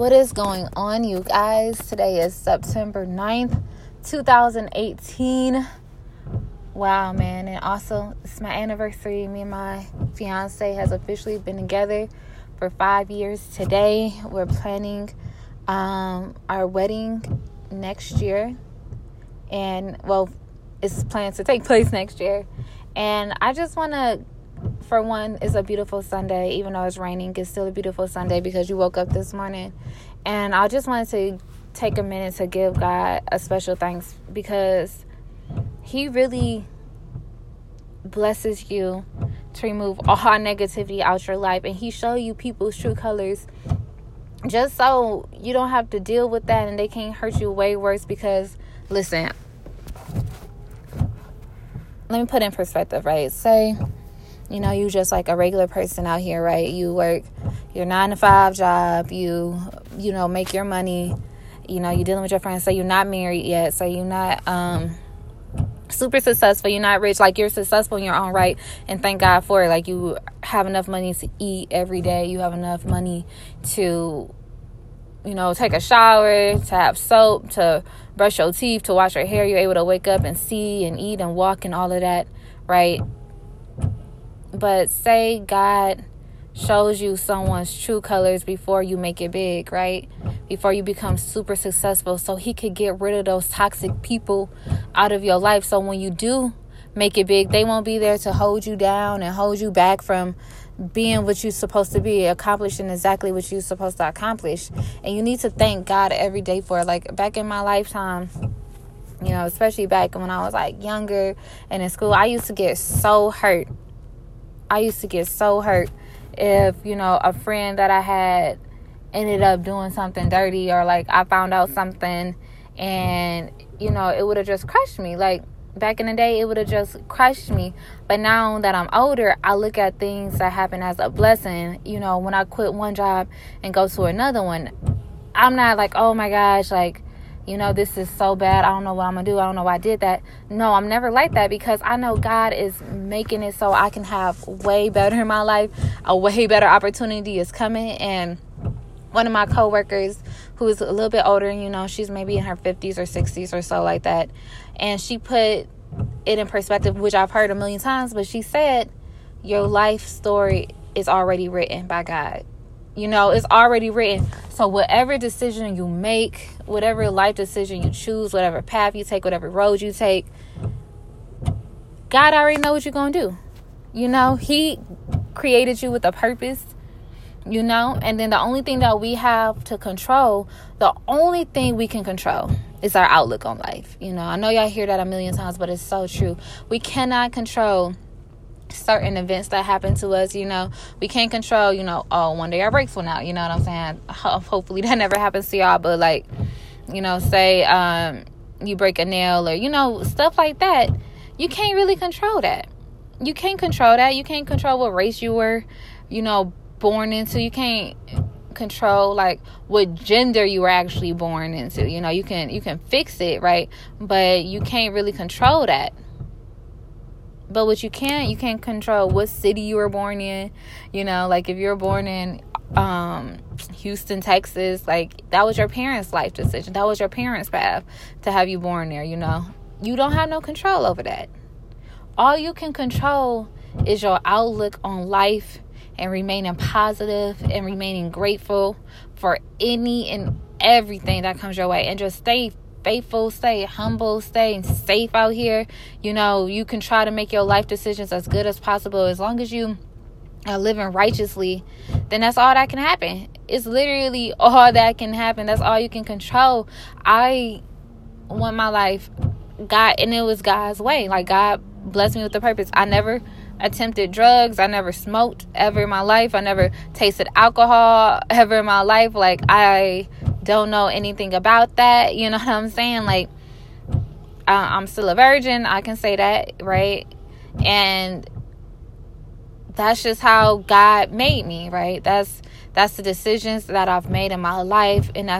What is going on, you guys? Today is September 9th, 2018. Wow, man. And also, it's my anniversary. Me and my fiance has officially been together for five years today. We're planning um, our wedding next year. And, well, it's planned to take place next year. And I just want to for one, it's a beautiful Sunday. Even though it's raining, it's still a beautiful Sunday because you woke up this morning. And I just wanted to take a minute to give God a special thanks because He really blesses you to remove all negativity out your life and He show you people's true colors just so you don't have to deal with that and they can't hurt you way worse because listen let me put in perspective right say you know, you just like a regular person out here, right? You work your nine to five job, you, you know, make your money, you know, you're dealing with your friends. So you're not married yet. So you're not, um, super successful. You're not rich. Like you're successful in your own right. And thank God for it. Like you have enough money to eat every day. You have enough money to, you know, take a shower, to have soap, to brush your teeth, to wash your hair. You're able to wake up and see and eat and walk and all of that, right? But say God shows you someone's true colors before you make it big, right? Before you become super successful, so He could get rid of those toxic people out of your life. So when you do make it big, they won't be there to hold you down and hold you back from being what you're supposed to be, accomplishing exactly what you're supposed to accomplish. And you need to thank God every day for it. Like back in my lifetime, you know, especially back when I was like younger and in school, I used to get so hurt I used to get so hurt if, you know, a friend that I had ended up doing something dirty or like I found out something and, you know, it would have just crushed me. Like back in the day, it would have just crushed me. But now that I'm older, I look at things that happen as a blessing. You know, when I quit one job and go to another one, I'm not like, oh my gosh, like, you know, this is so bad. I don't know what I'm going to do. I don't know why I did that. No, I'm never like that because I know God is making it so I can have way better in my life. A way better opportunity is coming. And one of my coworkers who is a little bit older, you know, she's maybe in her 50s or 60s or so like that. And she put it in perspective, which I've heard a million times, but she said, Your life story is already written by God. You know, it's already written. So, whatever decision you make, whatever life decision you choose, whatever path you take, whatever road you take, God already know what you're going to do. You know, He created you with a purpose, you know, and then the only thing that we have to control, the only thing we can control is our outlook on life. You know, I know y'all hear that a million times, but it's so true. We cannot control certain events that happen to us you know we can't control you know oh one day our brakes went out you know what i'm saying? Hopefully that never happens to y'all but like you know say um you break a nail or you know stuff like that you can't really control that. You can't control that. You can't control what race you were you know born into. You can't control like what gender you were actually born into. You know you can you can fix it right? But you can't really control that but what you can't, you can't control what city you were born in. You know, like if you're born in um, Houston, Texas, like that was your parents' life decision. That was your parents' path to have you born there, you know. You don't have no control over that. All you can control is your outlook on life and remaining positive and remaining grateful for any and everything that comes your way and just stay faithful, stay humble, stay safe out here. You know, you can try to make your life decisions as good as possible as long as you are living righteously, then that's all that can happen. It's literally all that can happen. That's all you can control. I want my life God and it was God's way. Like God blessed me with the purpose. I never attempted drugs. I never smoked ever in my life. I never tasted alcohol ever in my life. Like I don't know anything about that. You know what I'm saying? Like, I'm still a virgin. I can say that, right? And that's just how God made me, right? That's that's the decisions that I've made in my life, and that's